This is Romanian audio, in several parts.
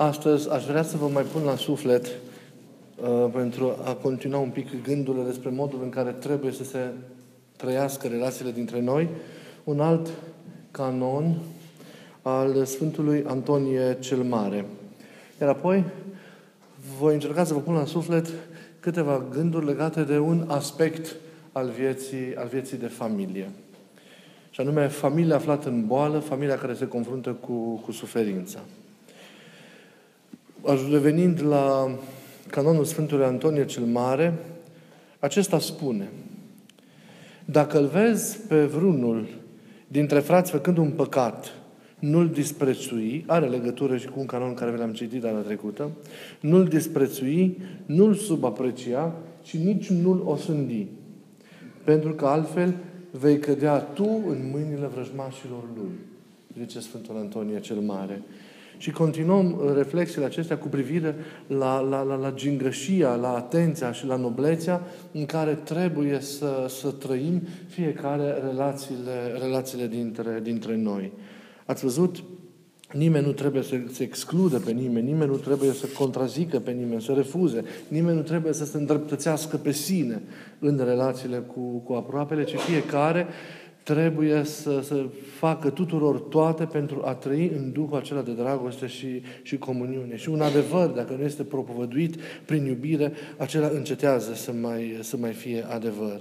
Astăzi aș vrea să vă mai pun la suflet uh, pentru a continua un pic gândurile despre modul în care trebuie să se trăiască relațiile dintre noi, un alt canon al Sfântului Antonie cel Mare. Iar apoi voi încerca să vă pun la suflet câteva gânduri legate de un aspect al vieții, al vieții de familie. Și anume, familia aflată în boală, familia care se confruntă cu, cu suferința. Revenind la canonul Sfântului Antonie cel Mare, acesta spune, dacă îl vezi pe vreunul dintre frați făcând un păcat, nu-l disprețui, are legătură și cu un canon care l-am citit data trecută, nu-l disprețui, nu-l subaprecia și nici nu-l osândi. Pentru că altfel vei cădea tu în mâinile vrăjmașilor lui, zice Sfântul Antonie cel Mare. Și continuăm uh, reflexiile acestea cu privire la, la, la, la gingășia, la atenția și la noblețea în care trebuie să, să trăim fiecare relațiile, relațiile dintre, dintre noi. Ați văzut? Nimeni nu trebuie să se excludă pe nimeni, nimeni nu trebuie să contrazică pe nimeni, să refuze, nimeni nu trebuie să se îndreptățească pe sine în relațiile cu, cu aproapele, ci fiecare trebuie să, să facă tuturor toate pentru a trăi în Duhul acela de dragoste și, și comuniune. Și un adevăr, dacă nu este propovăduit prin iubire, acela încetează să mai, să mai fie adevăr.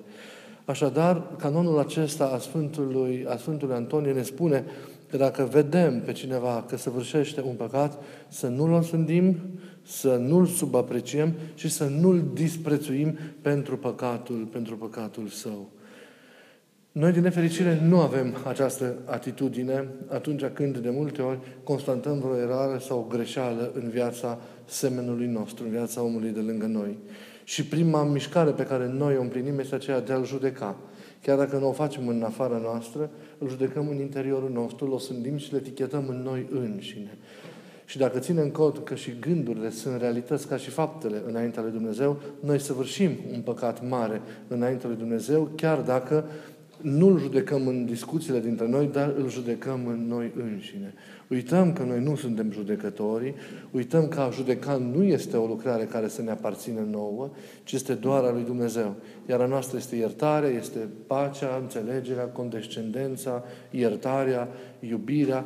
Așadar, canonul acesta a Sfântului, a Sfântului Antonie ne spune că dacă vedem pe cineva că săvârșește un păcat, să nu-l osândim, să nu-l subapreciem și să nu-l disprețuim pentru păcatul, pentru păcatul său. Noi, din nefericire, nu avem această atitudine atunci când, de multe ori, constatăm vreo eroare sau o greșeală în viața semenului nostru, în viața omului de lângă noi. Și prima mișcare pe care noi o împlinim este aceea de a-l judeca. Chiar dacă nu o facem în afara noastră, îl judecăm în interiorul nostru, îl osândim și le etichetăm în noi înșine. Și dacă ținem cont că și gândurile sunt realități ca și faptele înaintea lui Dumnezeu, noi săvârșim un păcat mare înaintea lui Dumnezeu, chiar dacă nu îl judecăm în discuțiile dintre noi, dar îl judecăm în noi înșine. Uităm că noi nu suntem judecătorii, uităm că a judeca nu este o lucrare care să ne aparține nouă, ci este doar a lui Dumnezeu. Iar a noastră este iertarea, este pacea, înțelegerea, condescendența, iertarea, iubirea.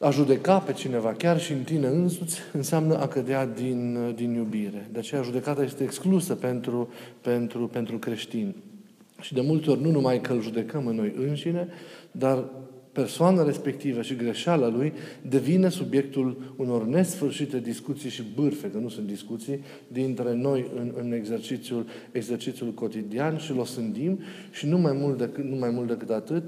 A judeca pe cineva, chiar și în tine însuți, înseamnă a cădea din, din iubire. De aceea judecata este exclusă pentru, pentru, pentru creștini. Și de multe ori nu numai că îl judecăm în noi înșine, dar persoana respectivă și greșeala lui devine subiectul unor nesfârșite discuții și bârfe, că nu sunt discuții, dintre noi în, în exercițiul, exercițiul cotidian și îl osândim și nu mai mult decât, nu mai mult decât atât,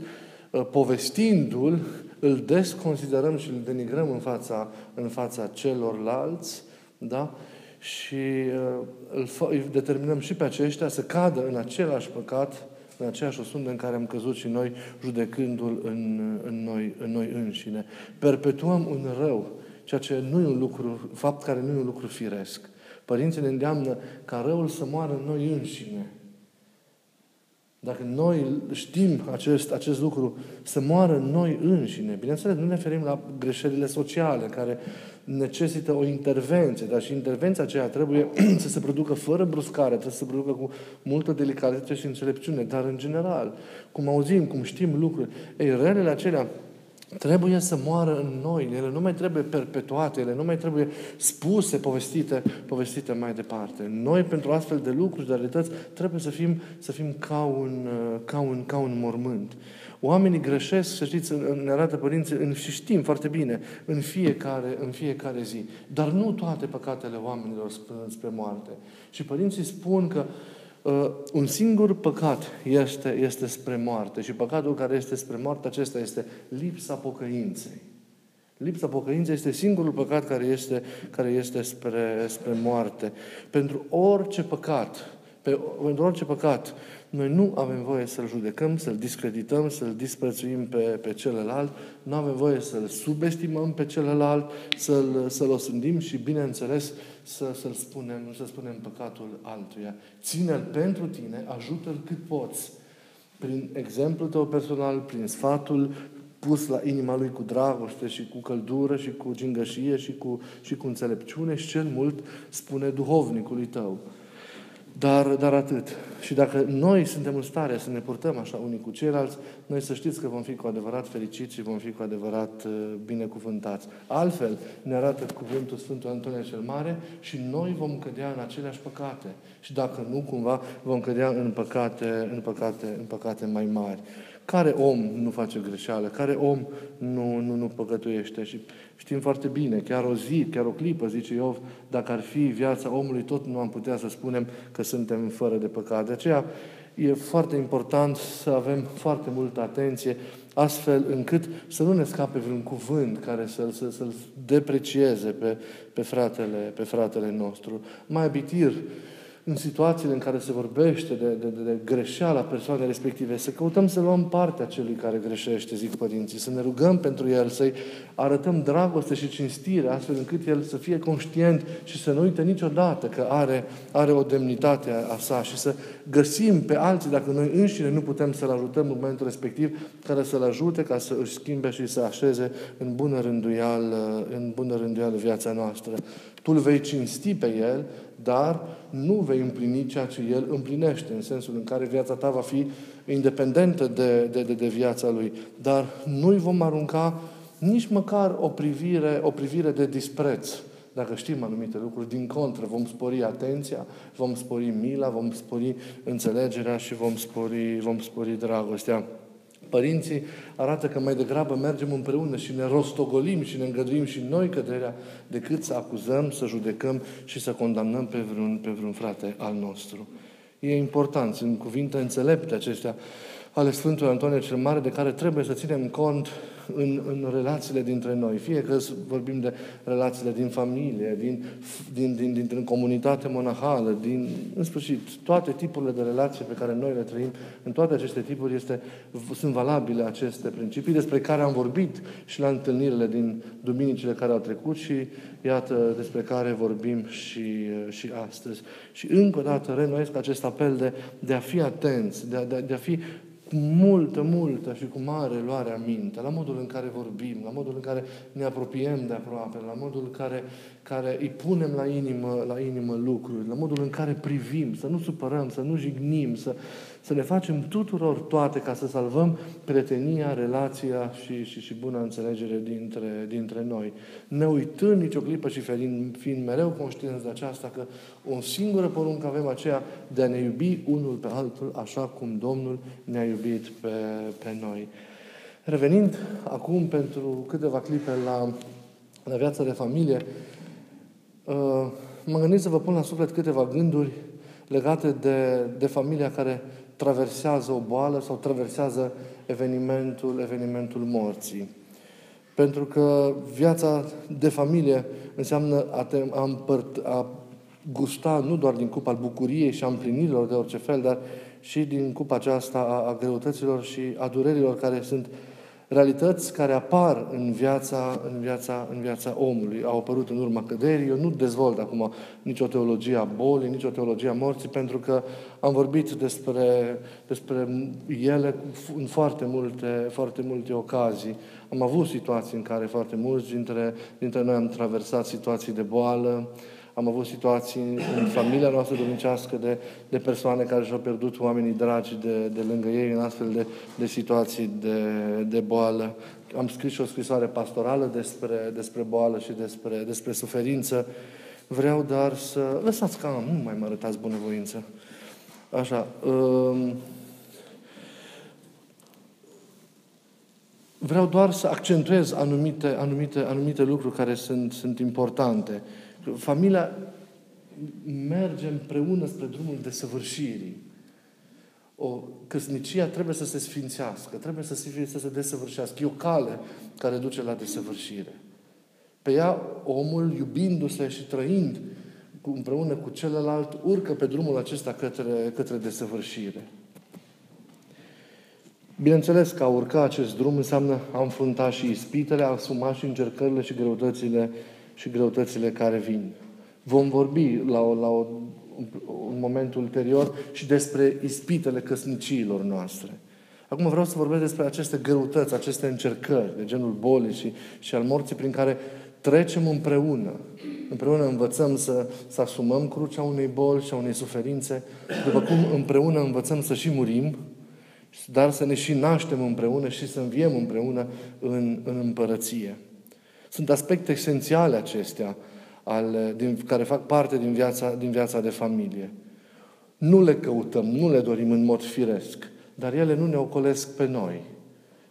ă, povestindu-l, îl desconsiderăm și îl denigrăm în fața, în fața celorlalți, da? Și uh, îl, îl determinăm și pe aceștia să cadă în același păcat, în aceeași osundă în care am căzut și noi, judecându-l în, în, noi, în noi înșine. Perpetuăm un rău, ceea ce nu e un lucru, fapt care nu e un lucru firesc. Părinții ne îndeamnă ca răul să moară în noi înșine. Dacă noi știm acest, acest lucru, să moară în noi înșine, bineînțeles, nu ne ferim la greșelile sociale care necesită o intervenție, dar și intervenția aceea trebuie să se producă fără bruscare, trebuie să se producă cu multă delicatețe și înțelepciune, dar în general, cum auzim, cum știm lucruri, ei, relele acelea trebuie să moară în noi, ele nu mai trebuie perpetuate, ele nu mai trebuie spuse, povestite, povestite mai departe. Noi, pentru astfel de lucruri, de realități, trebuie să fim, să fim ca, un, ca, un, ca un mormânt. Oamenii greșesc, să știți, ne arată părinții, în, și știm foarte bine, în fiecare, în fiecare zi. Dar nu toate păcatele oamenilor spre, spre moarte. Și părinții spun că uh, un singur păcat este, este spre moarte. Și păcatul care este spre moarte, acesta este lipsa pocăinței. Lipsa pocăinței este singurul păcat care este, care este spre, spre moarte. Pentru orice păcat, pe, pentru orice păcat, noi nu avem voie să-l judecăm, să-l discredităm, să-l disprețuim pe, pe celălalt, nu avem voie să-l subestimăm pe celălalt, să-l, să-l osândim și, bineînțeles, să, să-l spunem, să spunem păcatul altuia. Ține-l pentru tine, ajută-l cât poți. Prin exemplul tău personal, prin sfatul pus la inima lui cu dragoste și cu căldură și cu gingășie și cu, și cu înțelepciune și cel mult spune duhovnicului tău. Dar, dar atât. Și dacă noi suntem în stare să ne purtăm așa unii cu ceilalți, noi să știți că vom fi cu adevărat fericiți și vom fi cu adevărat uh, binecuvântați. Altfel, ne arată cuvântul Sfântul Antonie cel Mare și noi vom cădea în aceleași păcate. Și dacă nu, cumva, vom cădea în păcate, în păcate, în păcate mai mari. Care om nu face greșeală? Care om nu, nu, nu păcătuiește? Și știm foarte bine, chiar o zi, chiar o clipă, zice Iov, dacă ar fi viața omului, tot nu am putea să spunem că suntem fără de păcat. De aceea e foarte important să avem foarte multă atenție, astfel încât să nu ne scape vreun cuvânt care să-l, să, să-l deprecieze pe, pe, fratele, pe fratele nostru. Mai abitir, în situațiile în care se vorbește de, de, de, de greșeala persoanei respective, să căutăm să luăm partea celui care greșește, zic părinții, să ne rugăm pentru el, să-i arătăm dragoste și cinstire, astfel încât el să fie conștient și să nu uite niciodată că are, are o demnitate a, a sa și să găsim pe alții, dacă noi înșine nu putem să-l ajutăm în momentul respectiv, care să-l ajute ca să își schimbe și să așeze în bună rânduială, în bună rânduială viața noastră. Tu îl vei cinsti pe el, dar nu vei împlini ceea ce El împlinește, în sensul în care viața ta va fi independentă de, de, de, de viața Lui. Dar nu-i vom arunca nici măcar o privire, o privire de dispreț. Dacă știm anumite lucruri, din contră, vom spori atenția, vom spori mila, vom spori înțelegerea și vom spori, vom spori dragostea. Părinții arată că mai degrabă mergem împreună și ne rostogolim și ne îngăduim și noi căderea decât să acuzăm, să judecăm și să condamnăm pe vreun, pe vreun frate al nostru. E important, sunt cuvinte înțelepte acestea ale Sfântului Antonie cel Mare, de care trebuie să ținem cont în, în relațiile dintre noi. Fie că vorbim de relațiile din familie, din, din, din, din, din comunitate monahală, din, în sfârșit, toate tipurile de relații pe care noi le trăim, în toate aceste tipuri este, sunt valabile aceste principii despre care am vorbit și la întâlnirile din duminicile care au trecut și iată despre care vorbim și, și astăzi. Și încă o dată renoiesc acest apel de, de a fi atenți, de a, de, de a fi multă, multă și cu mare luare aminte, la modul în care vorbim, la modul în care ne apropiem de aproape, la modul în care, care îi punem la inimă, la inimă lucruri, la modul în care privim, să nu supărăm, să nu jignim, să, să le facem tuturor toate ca să salvăm prietenia, relația și, și, și bună înțelegere dintre, dintre noi. Ne uitând nicio clipă și fiind, fiind mereu conștienți de aceasta că o singură poruncă avem aceea de a ne iubi unul pe altul așa cum Domnul ne-a iubit pe, pe noi. Revenind acum pentru câteva clipe la, la viața de familie, uh, mă gândesc să vă pun la suflet câteva gânduri legate de, de familia care traversează o boală sau traversează evenimentul, evenimentul morții. Pentru că viața de familie înseamnă a, te, a, împărt, a gusta nu doar din cupa al bucuriei și a împlinirilor de orice fel, dar și din cupa aceasta a, a greutăților și a durerilor care sunt uh, realități care apar în viața, în viața, în viața omului. Au apărut în urma căderii. Eu nu dezvolt acum nicio teologie a bolii, nicio teologie a morții, pentru că am vorbit despre, despre ele în foarte multe, foarte multe ocazii. Am avut situații în care foarte mulți dintre, dintre noi am traversat situații de boală, am avut situații în familia noastră domnicească de, de persoane care și-au pierdut oamenii dragi de, de lângă ei în astfel de, de situații de, de boală. Am scris și o scrisoare pastorală despre, despre boală și despre, despre suferință. Vreau dar să... Lăsați ca nu mai mă arătați bunăvoință. Așa. Um, vreau doar să accentuez anumite, anumite, anumite lucruri care sunt, sunt importante. Familia merge împreună spre drumul desăvârșirii. O căsnicia trebuie să se sfințească, trebuie să se, să se desăvârșească. E o cale care duce la desăvârșire. Pe ea, omul, iubindu-se și trăind împreună cu celălalt, urcă pe drumul acesta către, către desăvârșire. Bineînțeles că a urca acest drum înseamnă a înfrunta și ispitele, a asuma și încercările și greutățile și greutățile care vin. Vom vorbi la, o, la o, un moment ulterior și despre ispitele căsniciilor noastre. Acum vreau să vorbesc despre aceste greutăți, aceste încercări de genul bolii și, și al morții prin care trecem împreună. Împreună învățăm să, să asumăm crucea unei boli și a unei suferințe, după cum împreună învățăm să și murim, dar să ne și naștem împreună și să înviem împreună în, în împărăție. Sunt aspecte esențiale acestea ale, din, care fac parte din viața, din viața de familie. Nu le căutăm, nu le dorim în mod firesc, dar ele nu ne ocolesc pe noi.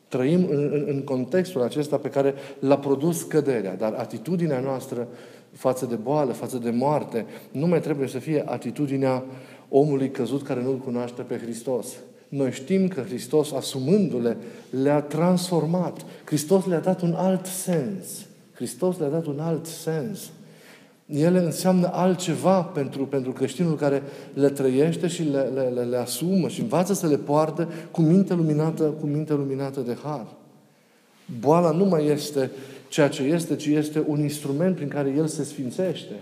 Trăim în, în, în contextul acesta pe care l-a produs căderea, dar atitudinea noastră față de boală, față de moarte, nu mai trebuie să fie atitudinea omului căzut care nu-L cunoaște pe Hristos. Noi știm că Hristos, asumându-le, le-a transformat. Hristos le-a dat un alt sens. Hristos le-a dat un alt sens. Ele înseamnă altceva pentru, pentru creștinul care le trăiește și le, le, le, le asumă și învață să le poartă cu minte luminată, cu minte luminată de har. Boala nu mai este ceea ce este, ci este un instrument prin care el se sfințește.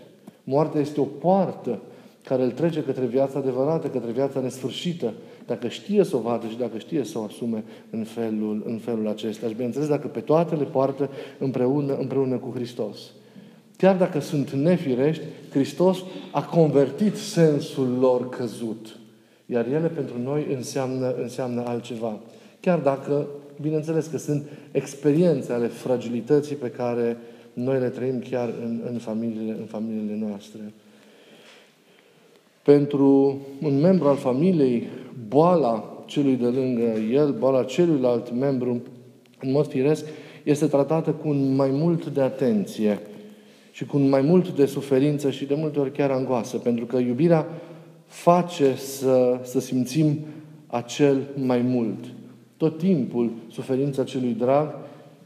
Moartea este o poartă care îl trece către viața adevărată, către viața nesfârșită, dacă știe să o vadă și dacă știe să o asume în felul, în felul acesta. Și bineînțeles, dacă pe toate le poartă împreună, împreună cu Hristos. Chiar dacă sunt nefirești, Hristos a convertit sensul lor căzut. Iar ele pentru noi înseamnă, înseamnă altceva. Chiar dacă, bineînțeles că sunt experiențe ale fragilității pe care noi le trăim chiar în, în, familiile, în familiile noastre. Pentru un membru al familiei, boala celui de lângă el, boala celuilalt membru, în mod firesc, este tratată cu un mai mult de atenție și cu un mai mult de suferință și de multe ori chiar angoasă, pentru că iubirea face să, să simțim acel mai mult. Tot timpul suferința celui drag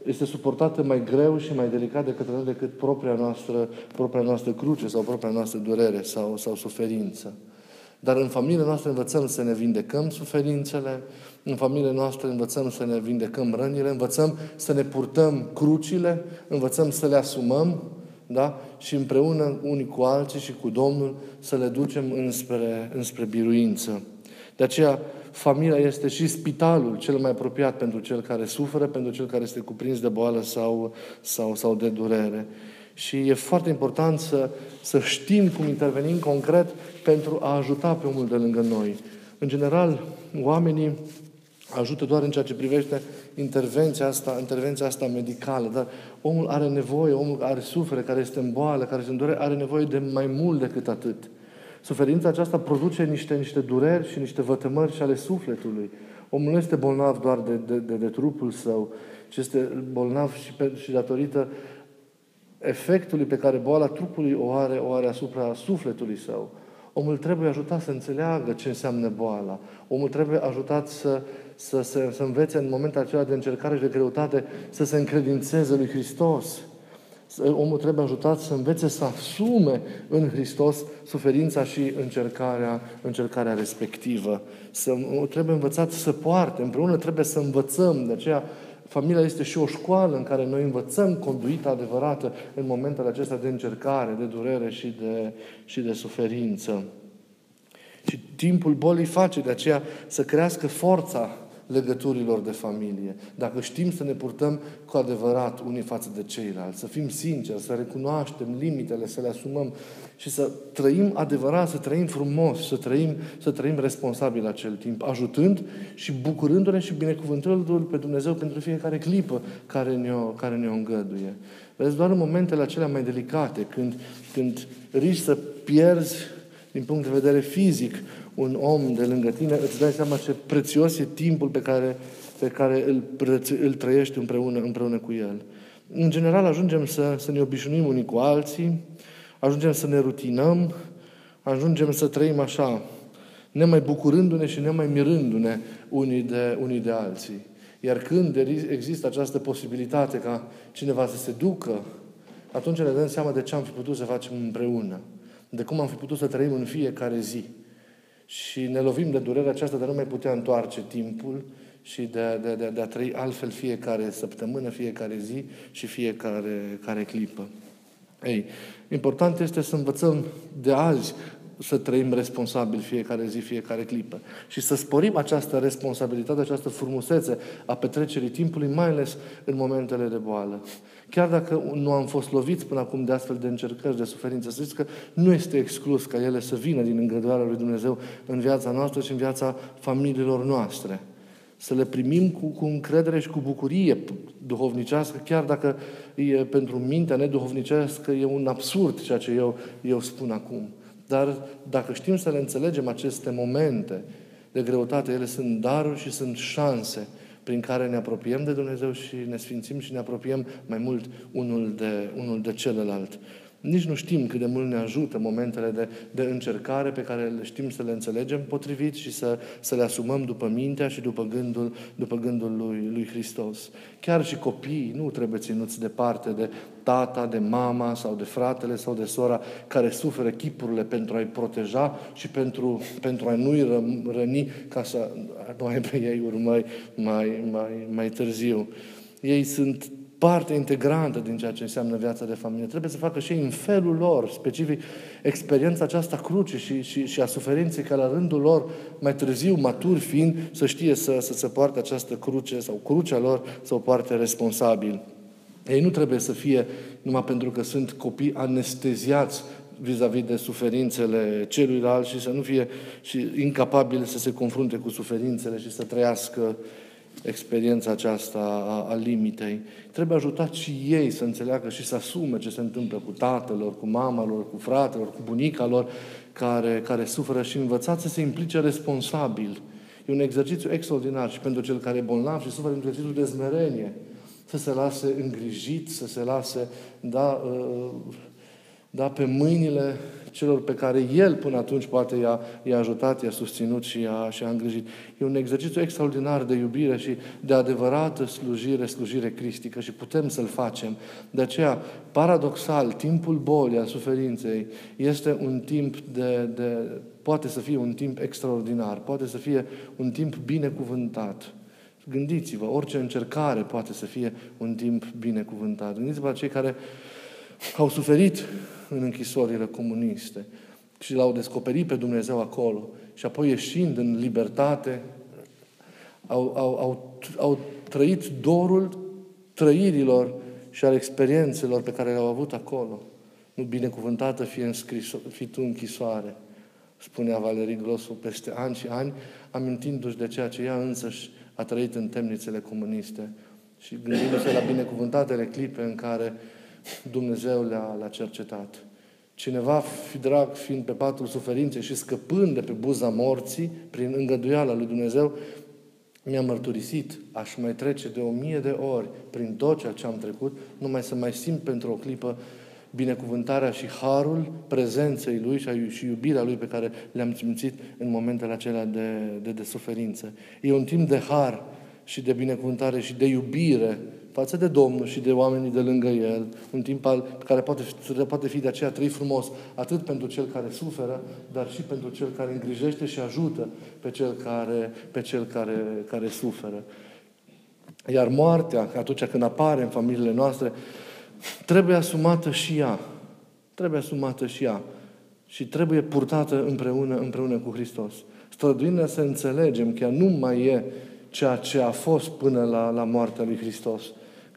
este suportată mai greu și mai delicat decât, decât propria, noastră, propria noastră cruce sau propria noastră durere sau, sau suferință. Dar în familie noastră învățăm să ne vindecăm suferințele, în familie noastră învățăm să ne vindecăm rănile, învățăm să ne purtăm crucile, învățăm să le asumăm, da? Și împreună unii cu alții și cu Domnul să le ducem înspre, înspre biruință. De aceea, familia este și spitalul cel mai apropiat pentru cel care suferă, pentru cel care este cuprins de boală sau, sau, sau de durere. Și e foarte important să, să știm cum intervenim concret pentru a ajuta pe omul de lângă noi. În general, oamenii ajută doar în ceea ce privește intervenția asta, intervenția asta medicală, dar omul are nevoie, omul care suferă, care este în boală, care se îndure, are nevoie de mai mult decât atât. Suferința aceasta produce niște, niște dureri și niște vătămări și ale sufletului. Omul nu este bolnav doar de, de, de, de trupul său, ci este bolnav și, pe, și datorită efectului pe care boala trupului o are, o are asupra sufletului său. Omul trebuie ajutat să înțeleagă ce înseamnă boala. Omul trebuie ajutat să, să, să, să învețe în momentul acela de încercare și de greutate să se încredințeze lui Hristos. Omul trebuie ajutat să învețe să asume în Hristos suferința și încercarea, încercarea respectivă. Să, trebuie învățat să poarte, împreună trebuie să învățăm. De aceea Familia este și o școală în care noi învățăm conduita adevărată în momentele acestea de încercare, de durere și de, și de suferință. Și timpul bolii face de aceea să crească forța legăturilor de familie. Dacă știm să ne purtăm cu adevărat unii față de ceilalți, să fim sinceri, să recunoaștem limitele, să le asumăm și să trăim adevărat, să trăim frumos, să trăim, să trăim responsabil acel timp, ajutând și bucurându-ne și binecuvântându-L pe Dumnezeu pentru fiecare clipă care ne-o, care ne-o îngăduie. Vezi, doar în momentele acelea mai delicate, când, când riști să pierzi din punct de vedere fizic un om de lângă tine, îți dai seama ce prețios e timpul pe care, pe care îl, îl trăiești împreună, împreună cu el. În general, ajungem să, să ne obișnuim unii cu alții, ajungem să ne rutinăm, ajungem să trăim așa, nemai bucurându-ne și nemai mirându-ne unii de, unii de alții. Iar când există această posibilitate ca cineva să se ducă, atunci ne dăm seama de ce am fi putut să facem împreună, de cum am fi putut să trăim în fiecare zi. Și ne lovim de durerea aceasta de nu mai putea întoarce timpul și de, de, de, de a trăi altfel fiecare săptămână, fiecare zi și fiecare care clipă. Ei, important este să învățăm de azi să trăim responsabil fiecare zi, fiecare clipă. Și să sporim această responsabilitate, această frumusețe a petrecerii timpului, mai ales în momentele de boală. Chiar dacă nu am fost loviți până acum de astfel de încercări, de suferință, să știți că nu este exclus ca ele să vină din îngăduirea lui Dumnezeu în viața noastră și în viața familiilor noastre. Să le primim cu, cu încredere și cu bucurie duhovnicească, chiar dacă e, pentru mintea neduhovnicească e un absurd ceea ce eu, eu spun acum. Dar dacă știm să le înțelegem aceste momente de greutate, ele sunt daruri și sunt șanse prin care ne apropiem de Dumnezeu și ne sfințim și ne apropiem mai mult unul de, unul de celălalt. Nici nu știm cât de mult ne ajută momentele de, de încercare pe care le știm să le înțelegem potrivit și să, să le asumăm după mintea și după gândul, după gândul lui, lui Hristos. Chiar și copiii nu trebuie ținuți departe de tata, de mama sau de fratele sau de sora care suferă chipurile pentru a-i proteja și pentru, pentru a nu-i răni ca să nu aibă ei urmări mai, mai, mai târziu. Ei sunt parte integrantă din ceea ce înseamnă viața de familie. Trebuie să facă și ei în felul lor, specific, experiența aceasta cruce și, și, și a suferinței, ca la rândul lor, mai târziu, matur fiind, să știe să, să se poarte această cruce sau crucea lor să o poarte responsabil. Ei nu trebuie să fie numai pentru că sunt copii anesteziați vis-a-vis de suferințele celuilalt și să nu fie și incapabili să se confrunte cu suferințele și să trăiască experiența aceasta a, a limitei. Trebuie ajutat și ei să înțeleagă și să asume ce se întâmplă cu tatăl lor, cu mama lor, cu fratele lor, cu bunica lor, care, care suferă și învățat să se implice responsabil. E un exercițiu extraordinar și pentru cel care e bolnav și suferă un exercițiu de smerenie. Să se lase îngrijit, să se lase da, uh, da, pe mâinile celor pe care El până atunci poate i-a, i-a ajutat, i-a susținut și i-a, și a îngrijit. E un exercițiu extraordinar de iubire și de adevărată slujire, slujire cristică și putem să-l facem. De aceea, paradoxal, timpul bolii, a suferinței, este un timp de, de poate să fie un timp extraordinar, poate să fie un timp binecuvântat. Gândiți-vă, orice încercare poate să fie un timp binecuvântat. Gândiți-vă la cei care au suferit în închisorile comuniste și l-au descoperit pe Dumnezeu acolo și apoi ieșind în libertate, au, au, au, au trăit dorul trăirilor și al experiențelor pe care le-au avut acolo. Nu binecuvântată fie, înscris, fie tu închisoare, spunea Valerii Glosu peste ani și ani, amintindu-și de ceea ce ea însăși a trăit în temnițele comuniste și gândindu-se la binecuvântatele clipe în care Dumnezeu le-a, le cercetat. Cineva, fi drag, fiind pe patul suferinței și scăpând de pe buza morții, prin îngăduiala lui Dumnezeu, mi-a mărturisit, aș mai trece de o mie de ori prin tot ceea ce am trecut, numai să mai simt pentru o clipă binecuvântarea și harul prezenței Lui și iubirea Lui pe care le-am simțit în momentele acelea de, de, de suferință. E un timp de har și de binecuvântare și de iubire față de Domnul și de oamenii de lângă El, un timp al, care poate, poate fi de aceea trăit frumos, atât pentru cel care suferă, dar și pentru cel care îngrijește și ajută pe cel care, pe cel care, care suferă. Iar moartea, atunci când apare în familiile noastre, trebuie asumată și ea. Trebuie asumată și ea. Și trebuie purtată împreună, împreună cu Hristos. Străduind să înțelegem că ea nu mai e ceea ce a fost până la, la moartea lui Hristos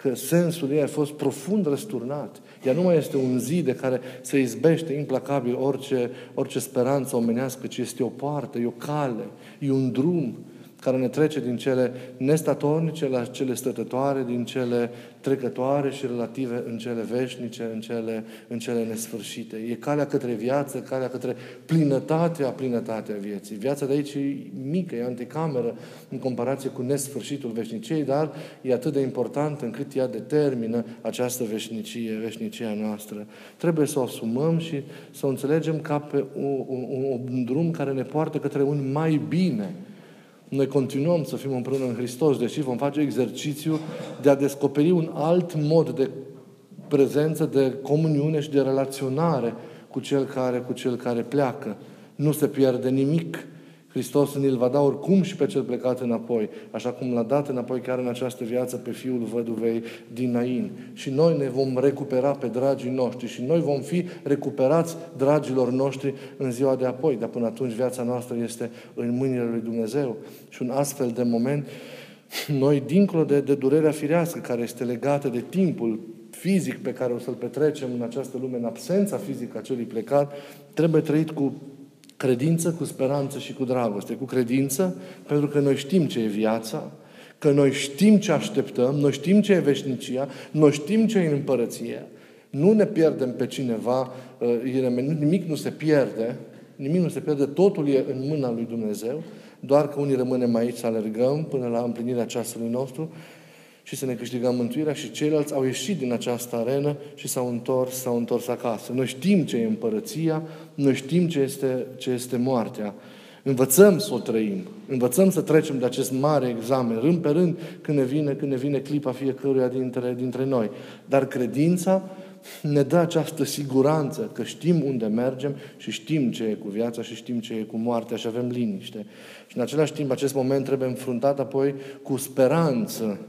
că sensul ei a fost profund răsturnat. Ea nu mai este un zid de care se izbește implacabil orice, orice speranță omenească, ci este o poartă, e o cale, e un drum care ne trece din cele nestatornice la cele stătătoare, din cele trecătoare și relative în cele veșnice, în cele, în cele nesfârșite. E calea către viață, calea către plinătatea, plinătatea vieții. Viața de aici e mică, e anticameră în comparație cu nesfârșitul veșniciei, dar e atât de importantă încât ea determină această veșnicie, veșnicia noastră. Trebuie să o asumăm și să o înțelegem ca pe un, un, un drum care ne poartă către un mai bine, noi continuăm să fim împreună în Hristos, deși vom face exercițiu de a descoperi un alt mod de prezență, de comuniune și de relaționare cu cel care, cu cel care pleacă. Nu se pierde nimic Hristos îl va da oricum și pe cel plecat înapoi, așa cum l-a dat înapoi chiar în această viață pe fiul văduvei din Nain. Și noi ne vom recupera pe dragii noștri și noi vom fi recuperați dragilor noștri în ziua de apoi. Dar până atunci viața noastră este în mâinile lui Dumnezeu. Și un astfel de moment, noi, dincolo de, de durerea firească care este legată de timpul fizic pe care o să-l petrecem în această lume, în absența fizică a celui plecat, trebuie trăit cu credință, cu speranță și cu dragoste. Cu credință, pentru că noi știm ce e viața, că noi știm ce așteptăm, noi știm ce e veșnicia, noi știm ce e împărăție. Nu ne pierdem pe cineva, uh, nimic nu se pierde, nimic nu se pierde, totul e în mâna lui Dumnezeu, doar că unii rămânem aici să alergăm până la împlinirea ceasului nostru și să ne câștigăm mântuirea și ceilalți au ieșit din această arenă și s-au întors, s-au întors acasă. Noi știm ce e împărăția, noi știm ce este, ce este moartea. Învățăm să o trăim. Învățăm să trecem de acest mare examen, rând pe rând, când ne vine, când ne vine clipa fiecăruia dintre, dintre noi. Dar credința ne dă această siguranță că știm unde mergem și știm ce e cu viața și știm ce e cu moartea și avem liniște. Și în același timp acest moment trebuie înfruntat apoi cu speranță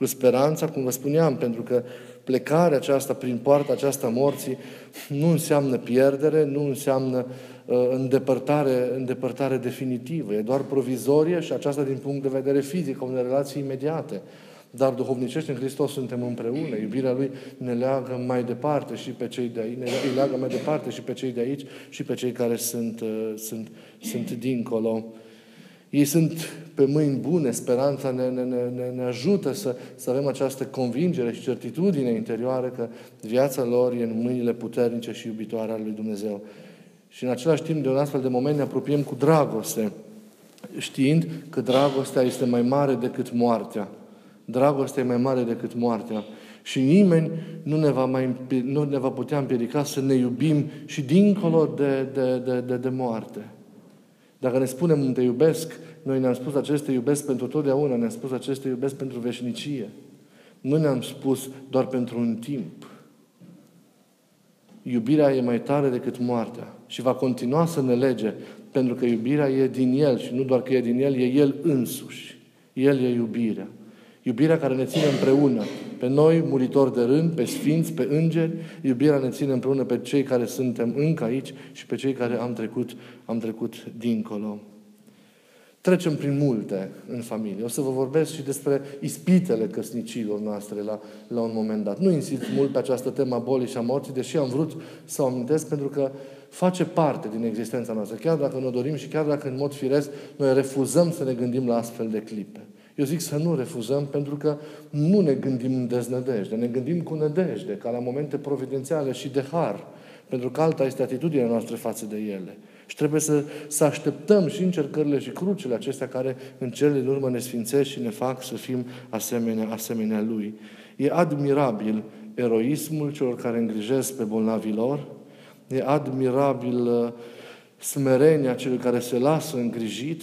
cu speranța, cum vă spuneam, pentru că plecarea aceasta prin poarta aceasta morții nu înseamnă pierdere, nu înseamnă uh, îndepărtare, îndepărtare definitivă. E doar provizorie și aceasta din punct de vedere fizic, unei relații imediate. Dar duhovnicește în Hristos suntem împreună. Iubirea Lui ne leagă mai departe și pe cei de aici, ne leagă mai departe și pe cei de aici și pe cei care sunt, uh, sunt, sunt dincolo. Ei sunt pe mâini bune, speranța ne, ne, ne, ne ajută să, să avem această convingere și certitudine interioară că viața lor e în mâinile puternice și iubitoare ale lui Dumnezeu. Și în același timp, de un astfel de moment, ne apropiem cu dragoste, știind că dragostea este mai mare decât moartea. Dragostea e mai mare decât moartea. Și nimeni nu ne va, mai, nu ne va putea împiedica să ne iubim și dincolo de, de, de, de, de moarte. Dacă ne spunem te iubesc, noi ne-am spus aceste iubesc pentru totdeauna, ne-am spus aceste iubesc pentru veșnicie. Nu ne-am spus doar pentru un timp. Iubirea e mai tare decât moartea și va continua să ne lege, pentru că iubirea e din El și nu doar că e din El, e El însuși. El e iubirea. Iubirea care ne ține împreună. Pe noi, muritori de rând, pe sfinți, pe îngeri, iubirea ne ține împreună pe cei care suntem încă aici și pe cei care am trecut, am trecut dincolo. Trecem prin multe în familie. O să vă vorbesc și despre ispitele căsnicilor noastre la, la un moment dat. Nu insist mult pe această temă a bolii și a morții, deși am vrut să o amintesc pentru că face parte din existența noastră. Chiar dacă ne dorim și chiar dacă în mod firesc noi refuzăm să ne gândim la astfel de clipe. Eu zic să nu refuzăm pentru că nu ne gândim în deznădejde, ne gândim cu nădejde, ca la momente providențiale și de har, pentru că alta este atitudinea noastră față de ele. Și trebuie să, să așteptăm și încercările și crucile acestea care în cele din urmă ne sfințesc și ne fac să fim asemenea, asemenea Lui. E admirabil eroismul celor care îngrijesc pe bolnavii lor, e admirabil uh, smerenia celor care se lasă îngrijit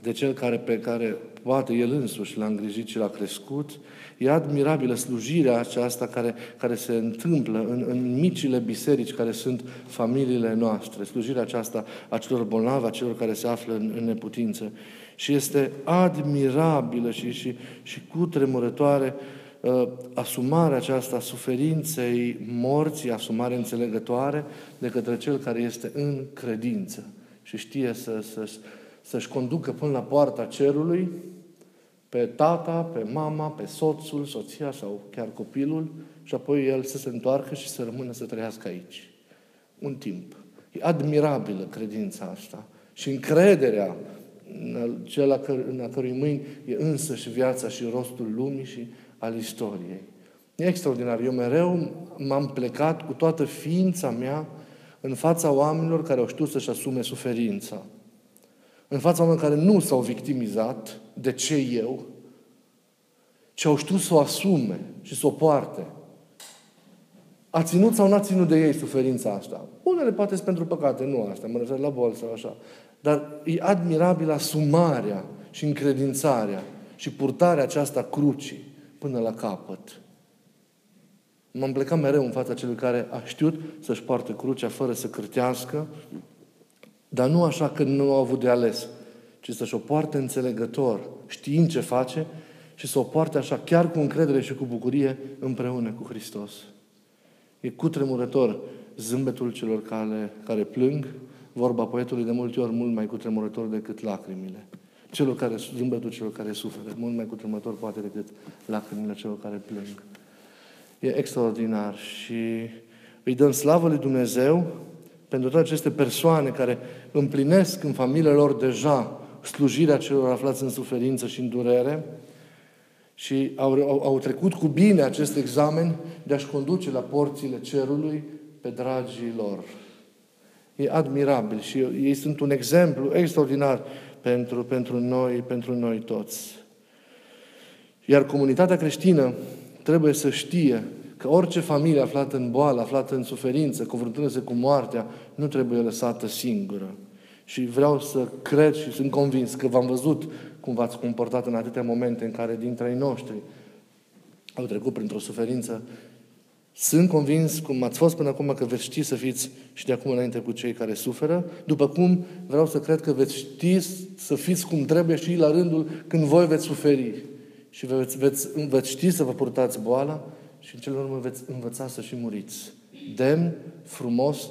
de cel care, pe care poate El însuși l-a îngrijit și l-a crescut. E admirabilă slujirea aceasta care, care se întâmplă în, în micile biserici care sunt familiile noastre. Slujirea aceasta a celor bolnavi, a celor care se află în, în neputință. Și este admirabilă și, și, și cutremurătoare uh, asumarea aceasta a suferinței morții, asumare înțelegătoare de către cel care este în credință și știe să, să, să-și conducă până la poarta cerului pe tata, pe mama, pe soțul, soția sau chiar copilul și apoi el să se întoarcă și să rămână să trăiască aici. Un timp. E admirabilă credința asta și încrederea în cel la în a cărui mâini e însă și viața și rostul lumii și al istoriei. E extraordinar. Eu mereu m-am plecat cu toată ființa mea în fața oamenilor care au știut să-și asume suferința în fața oamenilor care nu s-au victimizat, de ce eu, ci au știut să o asume și să o poarte. A ținut sau n-a ținut de ei suferința asta? Unele poate sunt pentru păcate, nu asta, mă refer la bol sau așa. Dar e admirabilă asumarea și încredințarea și purtarea aceasta crucii până la capăt. M-am plecat mereu în fața celui care a știut să-și poarte crucea fără să cârtească, dar nu așa că nu au avut de ales, ci să-și o poarte înțelegător, știind ce face și să o poarte așa chiar cu încredere și cu bucurie împreună cu Hristos. E cutremurător zâmbetul celor care, care plâng, vorba poetului de multe ori mult mai cutremurător decât lacrimile. Celor care, zâmbetul celor care suferă, mult mai cutremurător poate decât lacrimile celor care plâng. E extraordinar și îi dăm slavă lui Dumnezeu pentru toate aceste persoane care împlinesc în familiile lor deja slujirea celor aflați în suferință și în durere și au, au, au trecut cu bine acest examen de a-și conduce la porțile cerului pe dragii lor. E admirabil și ei sunt un exemplu extraordinar pentru, pentru noi, pentru noi toți. Iar comunitatea creștină trebuie să știe că orice familie aflată în boală, aflată în suferință, confruntându-se cu moartea, nu trebuie lăsată singură. Și vreau să cred și sunt convins că v-am văzut cum v-ați comportat în atâtea momente în care dintre ei noștri au trecut printr-o suferință. Sunt convins, cum ați fost până acum, că veți ști să fiți și de acum înainte cu cei care suferă, după cum vreau să cred că veți ști să fiți cum trebuie și la rândul când voi veți suferi. Și veți, veți, veți ști să vă purtați boala și în cele urmă veți învăța să și muriți. Demn, frumos,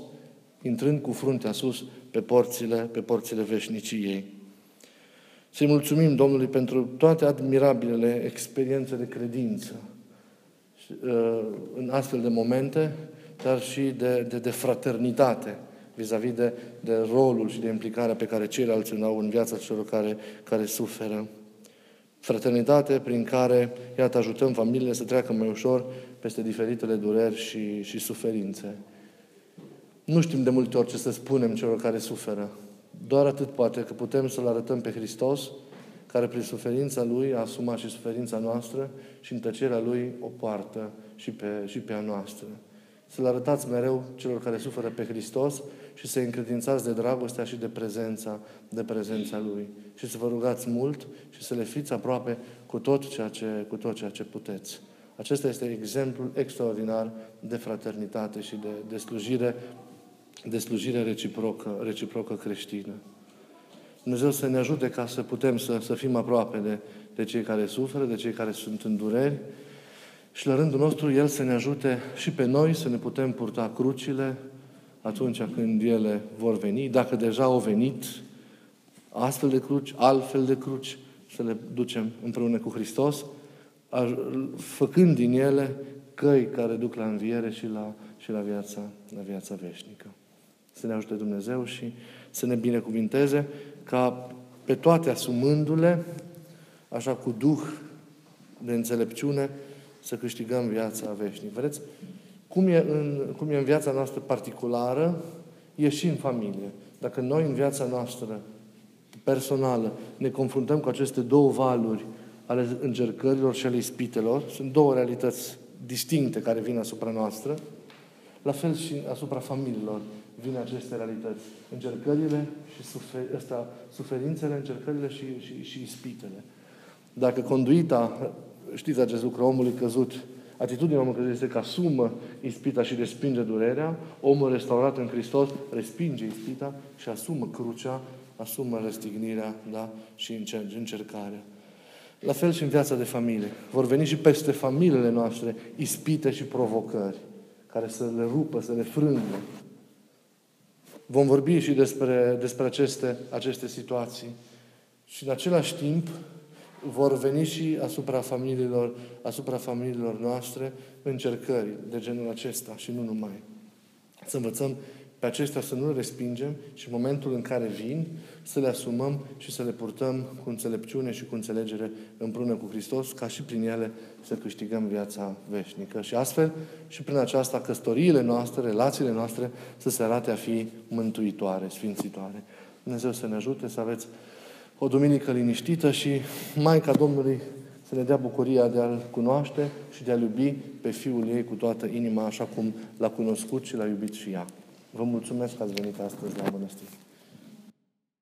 intrând cu fruntea sus pe porțile, pe porțile veșniciei. Să-i mulțumim Domnului pentru toate admirabilele experiențe de credință uh, în astfel de momente, dar și de, de, de fraternitate vis-a-vis de, de rolul și de implicarea pe care ceilalți îl au în viața celor care, care suferă. Fraternitate prin care, iată, ajutăm familiile să treacă mai ușor peste diferitele dureri și, și suferințe. Nu știm de multe ori ce să spunem celor care suferă. Doar atât poate că putem să-L arătăm pe Hristos, care prin suferința Lui a asumat și suferința noastră și în tăcerea Lui o poartă și pe, și pe a noastră. Să-L arătați mereu celor care suferă pe Hristos și să-i încredințați de dragostea și de prezența, de prezența Lui. Și să vă rugați mult și să le fiți aproape cu tot ceea ce, cu tot ceea ce puteți. Acesta este exemplul extraordinar de fraternitate și de, de slujire de slujire reciprocă, reciprocă creștină. Dumnezeu să ne ajute ca să putem să, să fim aproape de, de cei care suferă, de cei care sunt în dureri și la rândul nostru El să ne ajute și pe noi să ne putem purta crucile atunci când ele vor veni, dacă deja au venit astfel de cruci, altfel de cruci, să le ducem împreună cu Hristos, făcând din ele căi care duc la înviere și la, și la, viața, la viața veșnică. Să ne ajute Dumnezeu și să ne binecuvinteze ca pe toate asumându-le, așa cu duh de înțelepciune, să câștigăm viața veșnică. Vedeți? Cum e, în, cum e în viața noastră particulară, e și în familie. Dacă noi în viața noastră personală ne confruntăm cu aceste două valuri ale încercărilor și ale ispitelor, sunt două realități distincte care vin asupra noastră, la fel și asupra familiilor vin aceste realități. Încercările și sufer, ăsta, suferințele, încercările și, și, și ispitele. Dacă conduita, știți acest lucru, omului căzut, atitudinea omului căzut este că asumă ispita și respinge durerea, omul restaurat în Hristos respinge ispita și asumă crucea, asumă răstignirea da? și încercarea. La fel și în viața de familie. Vor veni și peste familiile noastre ispite și provocări care să le rupă, să le frângă. Vom vorbi și despre, despre aceste, aceste situații. Și în același timp vor veni și asupra familiilor, asupra familiilor noastre încercări de genul acesta și nu numai. Să învățăm pe acestea să nu le respingem și în momentul în care vin, să le asumăm și să le purtăm cu înțelepciune și cu înțelegere împreună cu Hristos, ca și prin ele să câștigăm viața veșnică. Și astfel, și prin aceasta, căsătoriile noastre, relațiile noastre, să se arate a fi mântuitoare, sfințitoare. Dumnezeu să ne ajute să aveți o duminică liniștită și Maica Domnului să ne dea bucuria de a-L cunoaște și de a-L iubi pe Fiul ei cu toată inima, așa cum l-a cunoscut și l-a iubit și ea. Vă mulțumesc că ați venit astăzi la mănăstire.